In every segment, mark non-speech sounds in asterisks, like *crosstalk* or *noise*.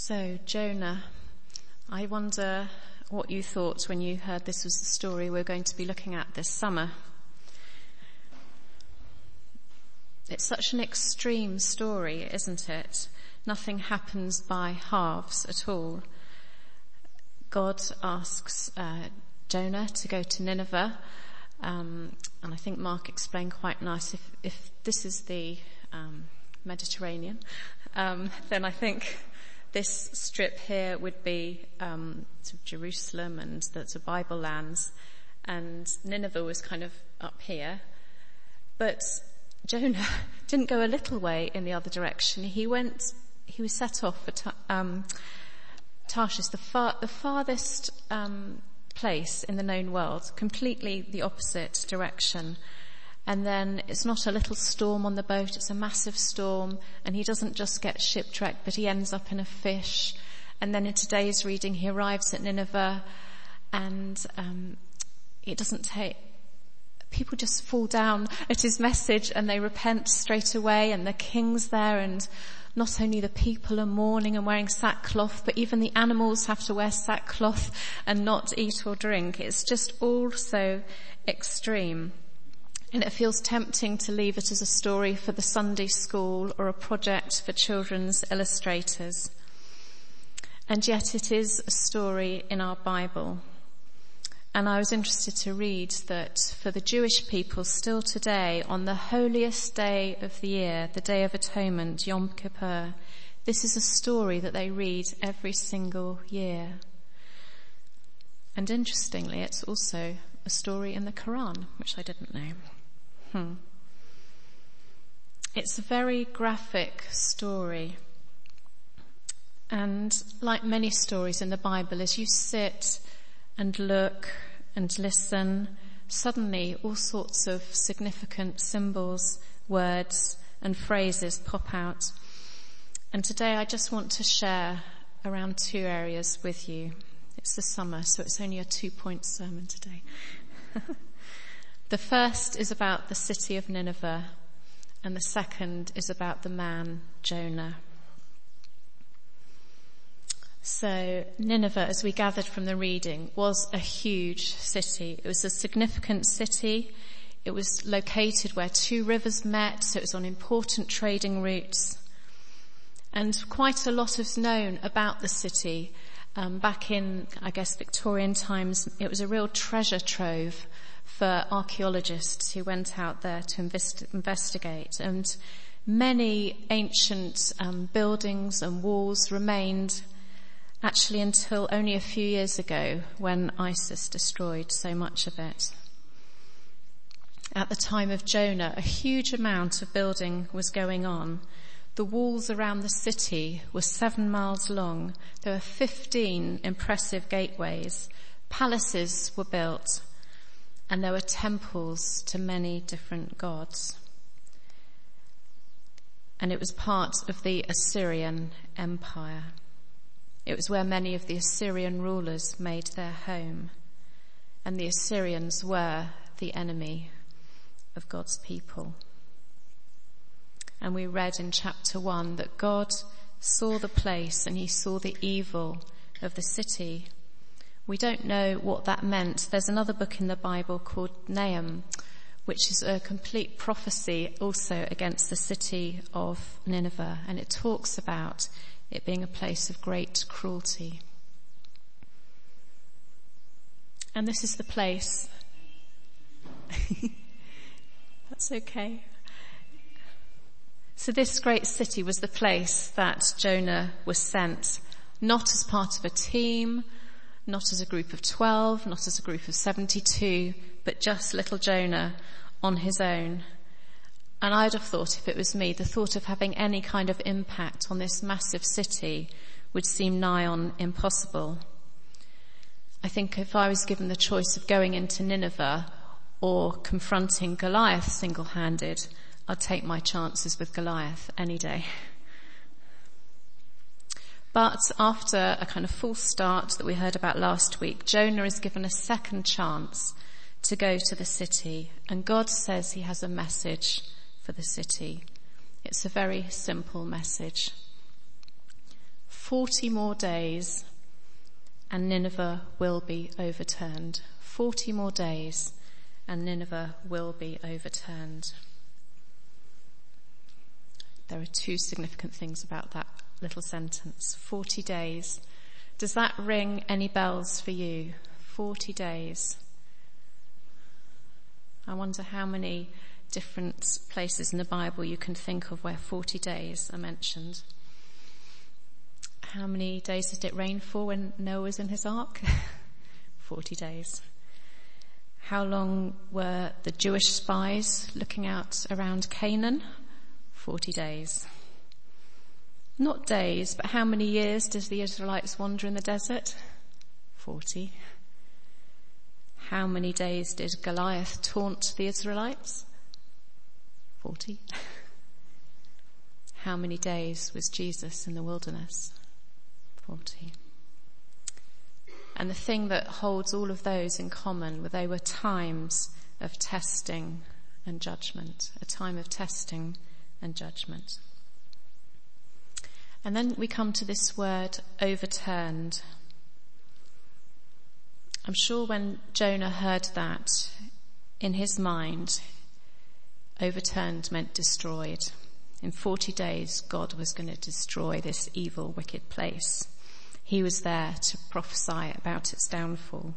So, Jonah, I wonder what you thought when you heard this was the story we're going to be looking at this summer. It's such an extreme story, isn't it? Nothing happens by halves at all. God asks uh, Jonah to go to Nineveh, um, and I think Mark explained quite nice. If, if this is the um, Mediterranean, um, *laughs* then I think this strip here would be um, sort of Jerusalem and the, Bible lands, and Nineveh was kind of up here. But Jonah *laughs* didn't go a little way in the other direction. He went. He was set off for um, Tarshish, the, far, the farthest um, place in the known world, completely the opposite direction. And then it's not a little storm on the boat, it's a massive storm. And he doesn't just get shipwrecked, but he ends up in a fish. And then in today's reading, he arrives at Nineveh and um, it doesn't take, people just fall down at his message and they repent straight away and the king's there and not only the people are mourning and wearing sackcloth, but even the animals have to wear sackcloth and not eat or drink. It's just all so extreme. And it feels tempting to leave it as a story for the Sunday school or a project for children's illustrators. And yet it is a story in our Bible. And I was interested to read that for the Jewish people still today, on the holiest day of the year, the Day of Atonement, Yom Kippur, this is a story that they read every single year. And interestingly, it's also a story in the Quran, which I didn't know. Hmm. It's a very graphic story. And like many stories in the Bible, as you sit and look and listen, suddenly all sorts of significant symbols, words and phrases pop out. And today I just want to share around two areas with you. It's the summer, so it's only a two point sermon today. *laughs* The first is about the city of Nineveh and the second is about the man Jonah. So Nineveh, as we gathered from the reading, was a huge city. It was a significant city. It was located where two rivers met, so it was on important trading routes. And quite a lot is known about the city. Um, back in, I guess, Victorian times, it was a real treasure trove for archaeologists who went out there to invest, investigate and many ancient um, buildings and walls remained actually until only a few years ago when ISIS destroyed so much of it. At the time of Jonah, a huge amount of building was going on. The walls around the city were seven miles long. There were 15 impressive gateways. Palaces were built and there were temples to many different gods. And it was part of the Assyrian Empire. It was where many of the Assyrian rulers made their home. And the Assyrians were the enemy of God's people. And we read in chapter one that God saw the place and he saw the evil of the city we don't know what that meant. There's another book in the Bible called Nahum, which is a complete prophecy also against the city of Nineveh, and it talks about it being a place of great cruelty. And this is the place. *laughs* That's okay. So this great city was the place that Jonah was sent, not as part of a team, not as a group of 12, not as a group of 72, but just little Jonah on his own. And I'd have thought if it was me, the thought of having any kind of impact on this massive city would seem nigh on impossible. I think if I was given the choice of going into Nineveh or confronting Goliath single-handed, I'd take my chances with Goliath any day. *laughs* But after a kind of false start that we heard about last week, Jonah is given a second chance to go to the city and God says he has a message for the city. It's a very simple message. 40 more days and Nineveh will be overturned. 40 more days and Nineveh will be overturned. There are two significant things about that little sentence. 40 days. Does that ring any bells for you? 40 days. I wonder how many different places in the Bible you can think of where 40 days are mentioned. How many days did it rain for when Noah was in his ark? *laughs* 40 days. How long were the Jewish spies looking out around Canaan? 40 days. Not days, but how many years does the Israelites wander in the desert? 40. How many days did Goliath taunt the Israelites? 40. How many days was Jesus in the wilderness? 40. And the thing that holds all of those in common were they were times of testing and judgment, a time of testing and judgment. And then we come to this word overturned. I'm sure when Jonah heard that in his mind, overturned meant destroyed. In 40 days, God was going to destroy this evil, wicked place. He was there to prophesy about its downfall.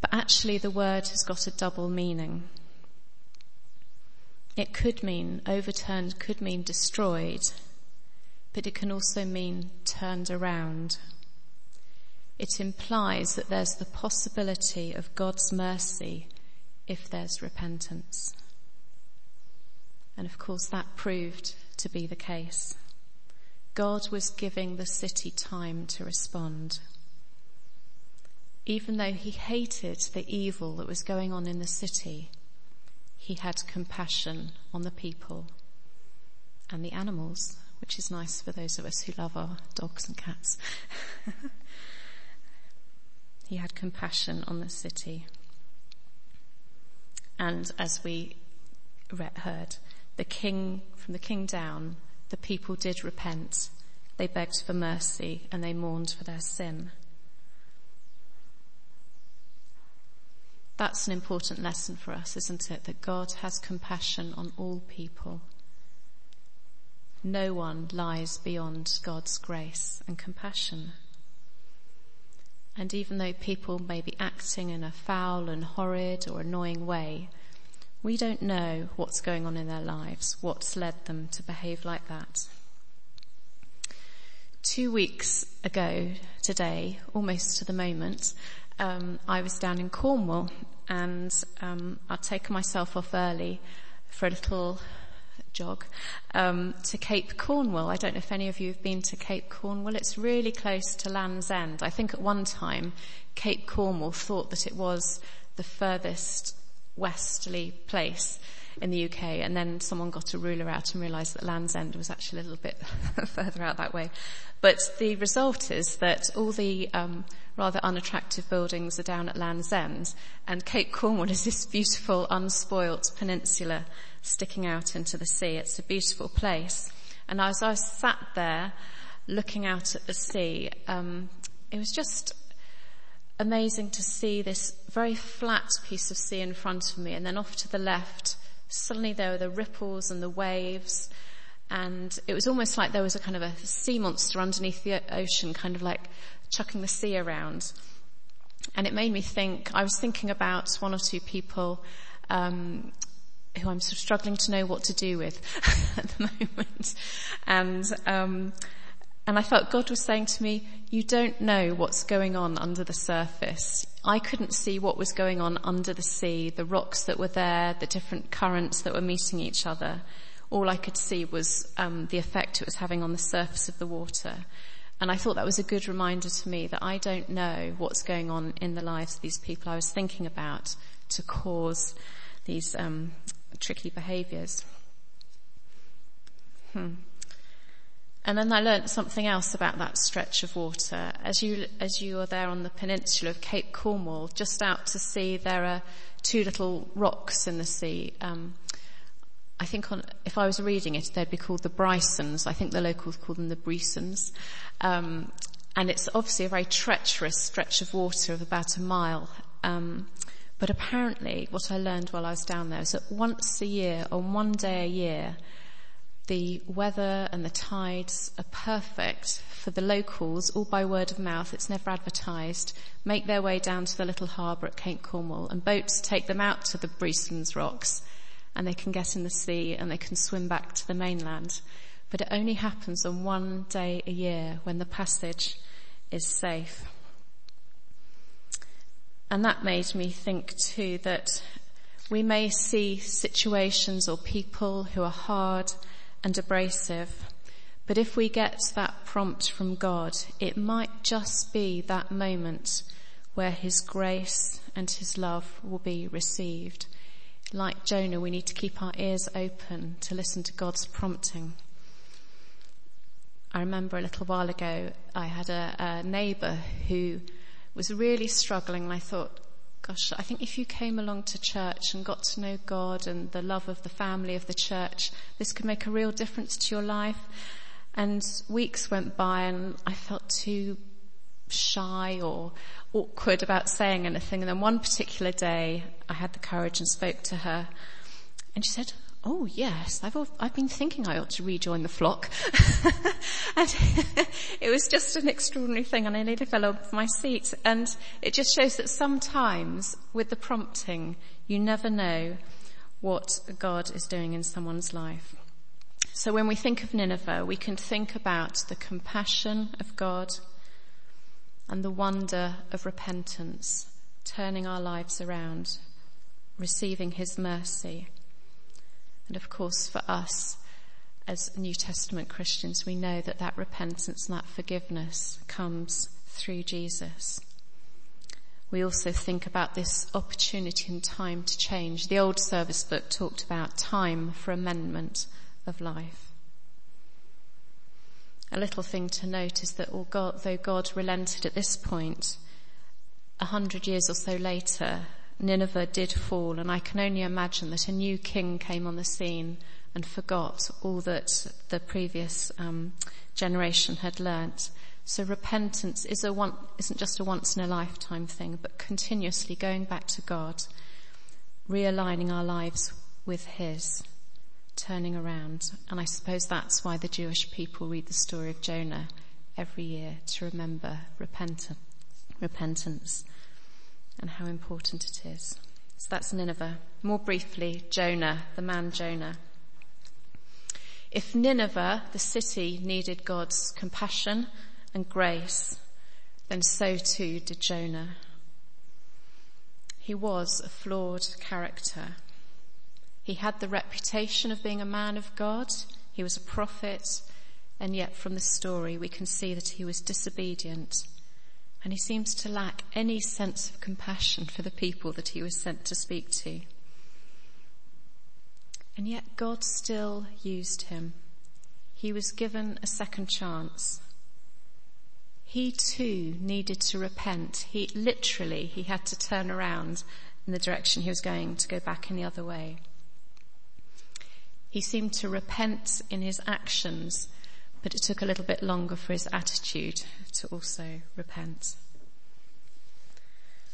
But actually the word has got a double meaning. It could mean, overturned could mean destroyed, but it can also mean turned around. It implies that there's the possibility of God's mercy if there's repentance. And of course that proved to be the case. God was giving the city time to respond. Even though he hated the evil that was going on in the city, he had compassion on the people and the animals, which is nice for those of us who love our dogs and cats. *laughs* he had compassion on the city. And as we heard, the king, from the king down, the people did repent. They begged for mercy and they mourned for their sin. That's an important lesson for us, isn't it? That God has compassion on all people. No one lies beyond God's grace and compassion. And even though people may be acting in a foul and horrid or annoying way, we don't know what's going on in their lives, what's led them to behave like that. Two weeks ago today, almost to the moment, um, I was down in Cornwall and um, I'd taken myself off early for a little jog um, to Cape Cornwall. I don't know if any of you have been to Cape Cornwall. It's really close to Land's End. I think at one time Cape Cornwall thought that it was the furthest westerly place in the UK and then someone got a ruler out and realised that Land's End was actually a little bit *laughs* further out that way. But the result is that all the um, rather unattractive buildings are down at Land's End and Cape Cornwall is this beautiful unspoilt peninsula sticking out into the sea. It's a beautiful place. And as I sat there looking out at the sea, um, it was just amazing to see this very flat piece of sea in front of me and then off to the left, suddenly there were the ripples and the waves and it was almost like there was a kind of a sea monster underneath the ocean kind of like chucking the sea around. And it made me think, I was thinking about one or two people um, who I'm sort of struggling to know what to do with *laughs* at the moment. And um, and I felt God was saying to me, you don't know what's going on under the surface. I couldn't see what was going on under the sea, the rocks that were there, the different currents that were meeting each other. All I could see was um, the effect it was having on the surface of the water. And I thought that was a good reminder to me that I don't know what's going on in the lives of these people I was thinking about to cause these um, tricky behaviours. Hmm. And then I learnt something else about that stretch of water. As you, as you are there on the peninsula of Cape Cornwall, just out to sea, there are two little rocks in the sea. Um, I think on, if I was reading it, they'd be called the Brysons. I think the locals call them the Brisons. Um, and it's obviously a very treacherous stretch of water of about a mile. Um, but apparently what I learned while I was down there is that once a year, on one day a year, the weather and the tides are perfect for the locals, all by word of mouth, it's never advertised, make their way down to the little harbour at Cape Cornwall and boats take them out to the Brisons rocks and they can get in the sea and they can swim back to the mainland. But it only happens on one day a year when the passage is safe. And that made me think too that we may see situations or people who are hard and abrasive, but if we get that prompt from God, it might just be that moment where his grace and his love will be received like Jonah, we need to keep our ears open to listen to God's prompting. I remember a little while ago, I had a, a neighbour who was really struggling and I thought, gosh, I think if you came along to church and got to know God and the love of the family of the church, this could make a real difference to your life. And weeks went by and I felt too shy or awkward about saying anything. And then one particular day I had the courage and spoke to her and she said, Oh yes, I've, I've been thinking I ought to rejoin the flock. *laughs* and *laughs* it was just an extraordinary thing and I nearly fell off my seat. And it just shows that sometimes with the prompting, you never know what God is doing in someone's life. So when we think of Nineveh, we can think about the compassion of God, and the wonder of repentance, turning our lives around, receiving his mercy. And of course for us as New Testament Christians, we know that that repentance and that forgiveness comes through Jesus. We also think about this opportunity and time to change. The old service book talked about time for amendment of life. A little thing to note is that although God relented at this point, a hundred years or so later, Nineveh did fall, and I can only imagine that a new king came on the scene and forgot all that the previous um, generation had learnt. So repentance is a one, isn't just a once in a lifetime thing, but continuously going back to God, realigning our lives with His turning around. And I suppose that's why the Jewish people read the story of Jonah every year to remember repentance, repentance and how important it is. So that's Nineveh. More briefly, Jonah, the man Jonah. If Nineveh, the city, needed God's compassion and grace, then so too did Jonah. He was a flawed character he had the reputation of being a man of God. He was a prophet. And yet from the story we can see that he was disobedient and he seems to lack any sense of compassion for the people that he was sent to speak to. And yet God still used him. He was given a second chance. He too needed to repent. He literally, he had to turn around in the direction he was going to go back in the other way. He seemed to repent in his actions, but it took a little bit longer for his attitude to also repent.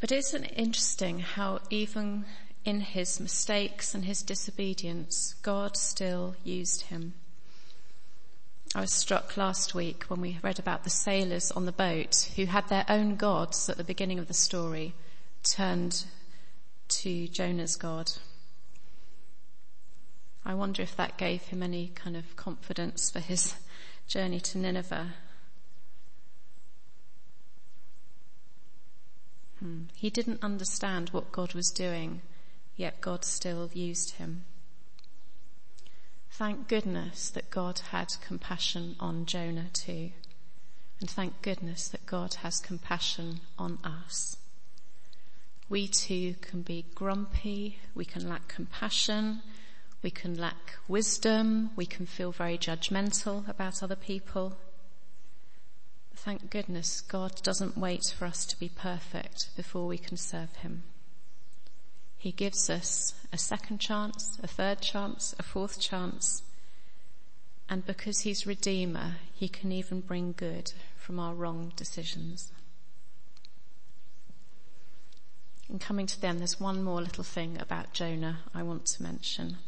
But isn't it interesting how even in his mistakes and his disobedience, God still used him? I was struck last week when we read about the sailors on the boat who had their own gods at the beginning of the story turned to Jonah's God. I wonder if that gave him any kind of confidence for his journey to Nineveh. Hmm. He didn't understand what God was doing, yet God still used him. Thank goodness that God had compassion on Jonah too. And thank goodness that God has compassion on us. We too can be grumpy, we can lack compassion, we can lack wisdom. We can feel very judgmental about other people. Thank goodness God doesn't wait for us to be perfect before we can serve Him. He gives us a second chance, a third chance, a fourth chance. And because he's Redeemer, he can even bring good from our wrong decisions. And coming to them, there's one more little thing about Jonah I want to mention.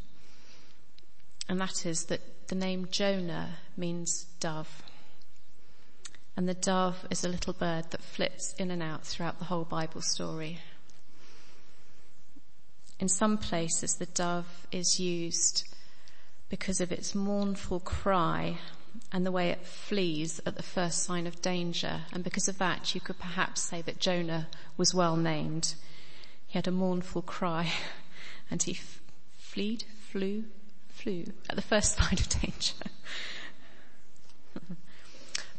And that is that the name Jonah means dove. And the dove is a little bird that flits in and out throughout the whole Bible story. In some places, the dove is used because of its mournful cry and the way it flees at the first sign of danger. And because of that, you could perhaps say that Jonah was well named. He had a mournful cry *laughs* and he f- fleed, flew, flew at the first *laughs* sign of danger. *laughs*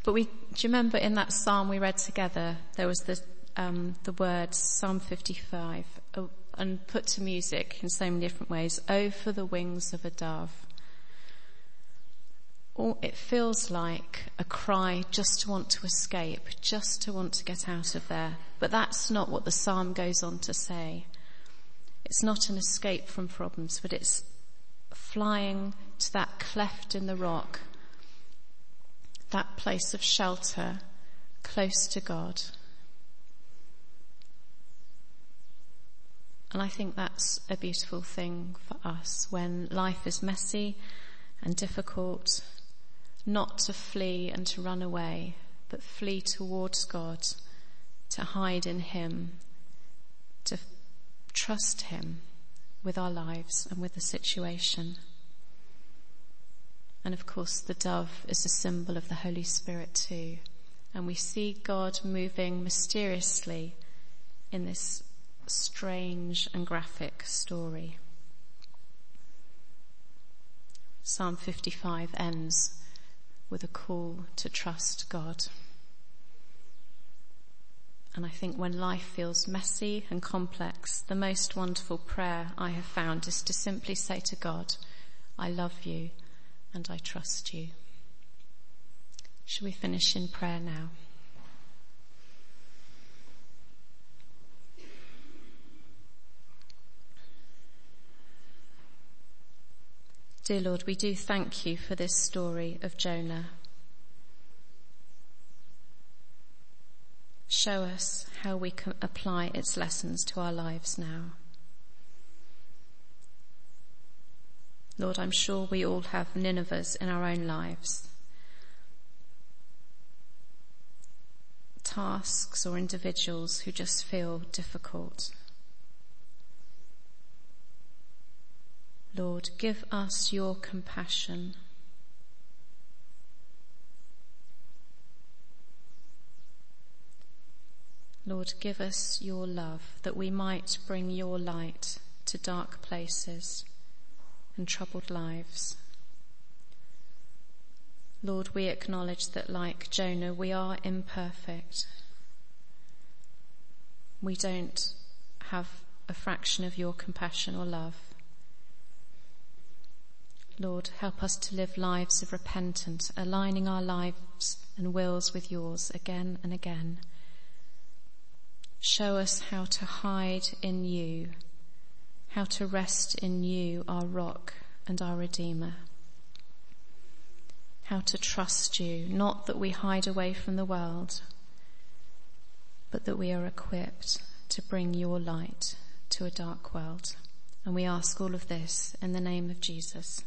but we, do you remember in that psalm we read together, there was the, um, the word Psalm 55 uh, and put to music in so many different ways. Oh, for the wings of a dove. Or it feels like a cry just to want to escape, just to want to get out of there. But that's not what the psalm goes on to say. It's not an escape from problems, but it's flying to that cleft in the rock, that place of shelter close to God. And I think that's a beautiful thing for us when life is messy and difficult, not to flee and to run away, but flee towards God to hide in Him, to trust Him with our lives and with the situation. And of course, the dove is a symbol of the Holy Spirit too. And we see God moving mysteriously in this strange and graphic story. Psalm 55 ends with a call to trust God. And I think when life feels messy and complex, the most wonderful prayer I have found is to simply say to God, I love you and I trust you. Shall we finish in prayer now? Dear Lord, we do thank you for this story of Jonah. Show us how we can apply its lessons to our lives now. Lord, I'm sure we all have Ninevehs in our own lives. Tasks or individuals who just feel difficult. Lord, give us your compassion. Lord, give us your love that we might bring your light to dark places and troubled lives. Lord, we acknowledge that like Jonah, we are imperfect. We don't have a fraction of your compassion or love. Lord, help us to live lives of repentance, aligning our lives and wills with yours again and again. Show us how to hide in you, how to rest in you, our rock and our redeemer. How to trust you, not that we hide away from the world, but that we are equipped to bring your light to a dark world. And we ask all of this in the name of Jesus.